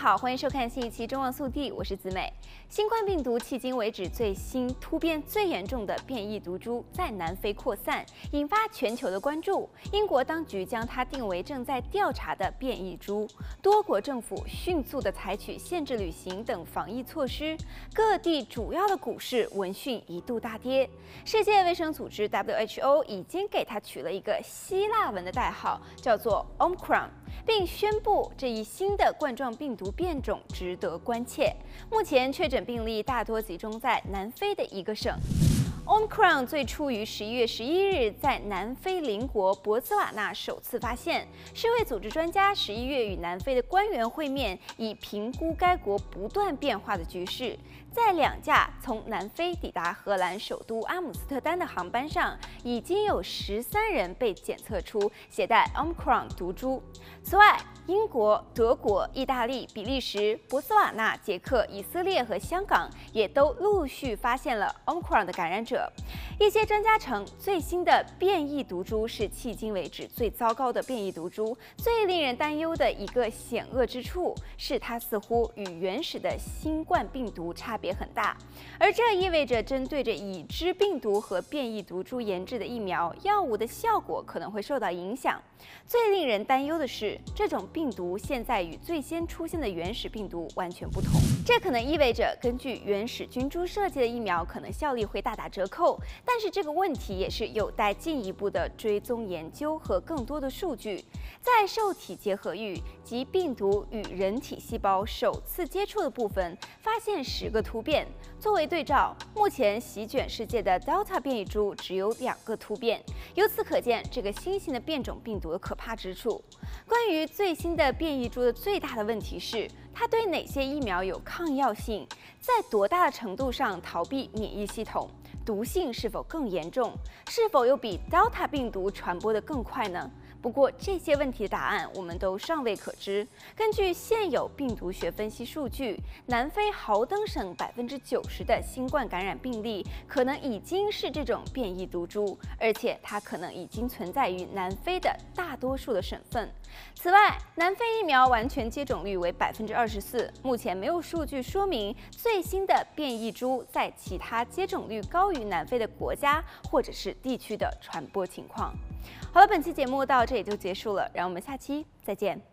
好，欢迎收看新一期《中望速递》，我是子美。新冠病毒迄今为止最新突变最严重的变异毒株在南非扩散，引发全球的关注。英国当局将它定为正在调查的变异株，多国政府迅速地采取限制旅行等防疫措施，各地主要的股市闻讯一度大跌。世界卫生组织 WHO 已经给它取了一个希腊文的代号，叫做 Omicron。并宣布这一新的冠状病毒变种值得关切。目前确诊病例大多集中在南非的一个省。Omicron 最初于十一月十一日在南非邻国博兹瓦纳首次发现。世卫组织专家十一月与南非的官员会面，以评估该国不断变化的局势。在两架从南非抵达荷兰首都阿姆斯特丹的航班上，已经有十三人被检测出携带 Omicron 毒株。此外，英国、德国、意大利、比利时、博斯瓦纳、捷克、以色列和香港也都陆续发现了 Omicron 的感染者。up. 一些专家称，最新的变异毒株是迄今为止最糟糕的变异毒株。最令人担忧的一个险恶之处是，它似乎与原始的新冠病毒差别很大，而这意味着针对着已知病毒和变异毒株研制的疫苗药物的效果可能会受到影响。最令人担忧的是，这种病毒现在与最先出现的原始病毒完全不同。这可能意味着，根据原始菌株设计的疫苗可能效力会大打折扣。但是这个问题也是有待进一步的追踪研究和更多的数据。在受体结合域及病毒与人体细胞首次接触的部分，发现十个突变。作为对照，目前席卷世界的 Delta 变异株只有两个突变。由此可见，这个新型的变种病毒的可怕之处。关于最新的变异株的最大的问题是，它对哪些疫苗有抗药性，在多大的程度上逃避免疫系统？毒性是否更严重？是否又比 Delta 病毒传播得更快呢？不过这些问题的答案我们都尚未可知。根据现有病毒学分析数据，南非豪登省百分之九十的新冠感染病例可能已经是这种变异毒株，而且它可能已经存在于南非的大多数的省份。此外，南非疫苗完全接种率为百分之二十四，目前没有数据说明最新的变异株在其他接种率高于南非的国家或者是地区的传播情况。好了，本期节目到这里就结束了，让我们下期再见。